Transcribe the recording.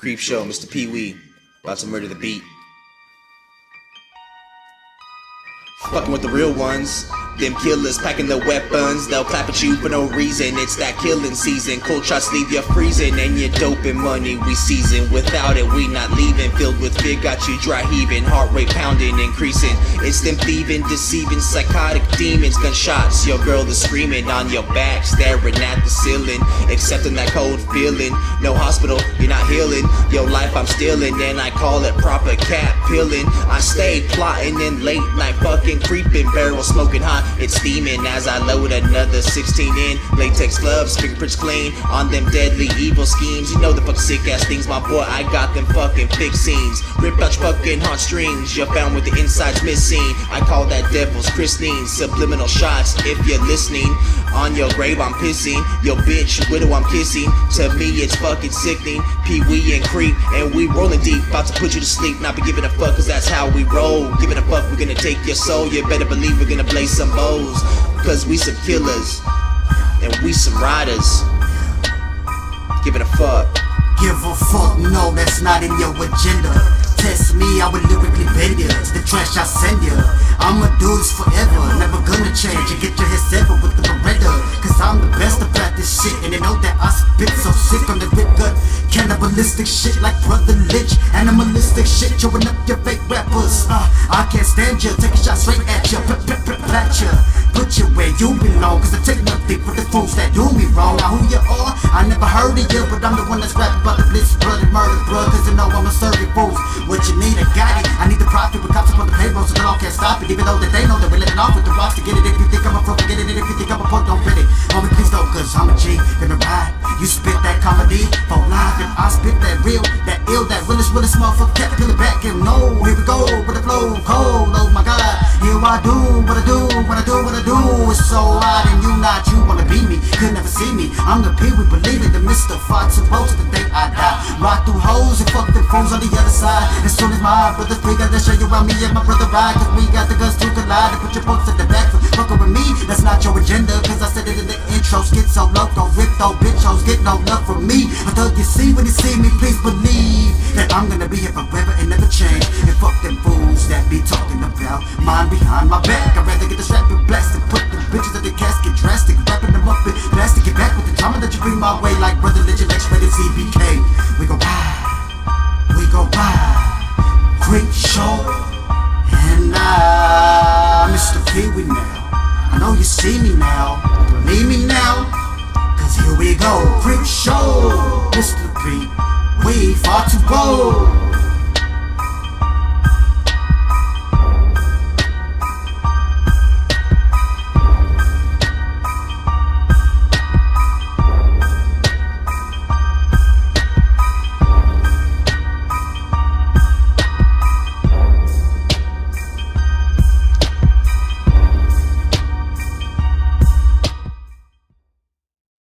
Creep Show, Mr. Pee Wee, about to murder the beat. Fucking with the real ones. Them killers packing their weapons, they'll clap at you for no reason. It's that killing season. Cold shots leave you freezing, and your dope and money we season. Without it, we not leaving. Filled with fear, got you dry heaving, heart rate pounding, increasing. It's them thieving, deceiving, psychotic demons. Gunshots, your girl is screaming on your back, staring at the ceiling, accepting that cold feeling. No hospital, you're not healing. Your life I'm stealing, and I call it proper cat peeling. I stay plotting in late night, fucking creeping, barrel smoking It's steaming as I load another 16 in. Latex gloves, fingerprints clean on them deadly evil schemes. You know the fuck sick ass things, my boy. I got them fucking fixings. Rip out your fucking heartstrings. You're found with the insides missing. I call that devil's christening. Subliminal shots if you're listening. On your grave, I'm pissing. Your bitch, widow, I'm kissing. To me, it's fucking sickening. Pee Wee and Creep, and we rolling deep. About to put you to sleep. Not be giving a fuck, cause that's how we roll. Giving a fuck, we're gonna take your soul. You better believe we're gonna blaze some bows. Cause we some killers. And we some riders. Giving a fuck. Give a fuck, no, that's not in your agenda. Test me, I will lyrically bend ya. It's the trash I send ya. I'ma do this forever, never gonna change. You get your head Cannibalistic shit like Brotha Lynch. Animalistic shit, chewing up your fake rappers. Uh, I can't stand ya, taking shots straight at ya. P- p- p- pat ya. Put you where you belong. Cause I take nothing for the fools that do me wrong. Now who you are, I never heard of you. But I'm the one that's rapping about the blitz, bloody murder, bruh. Cause you know I'm a serving fools. What you need, I got it. I need the profit with cops up on the payroll so they all can't stop it. Even though that they know that we're letting off with the rocks to get it. If you think I'm a pro, forget it. And if you think I'm a punk, don't fit it. Homie, please don't, cause I'm a G. Gonna ride. You spit that comedy for live, and I spit that real, that ill, that realest, realest motherfucker. Kept peel it back and no, here we go with the flow, cold. Oh my god, here I do what I do, what I do, what I do. It's so odd and you not, you could never see me. I'm the P, we believe it, the Mr. Fox, supposed to think I die. Rock through hoes and fuck the fools on the other side. As soon as my brothers free, gotta show you how me and my brother ride. Cause we got the guns to collide and put your folks at the back. For fucking with me, that's not your agenda. Cause I said it in the intro, skit so loco, rip though, bitch hoes get no love from me. Until you see when you see me, please believe about mine behind my back. I'd rather get the strap and blast and put the bitches at the casket drastic, wrapping them up in plastic. Get back with the drama that you bring my way, like brother let legend, X-rated CBK. We go ride, we go ride, great show, and uh, I, Mr. Pee Wee now. I know you see me now, believe me now. Cause here we go, creep show, Mr. P. We far to go.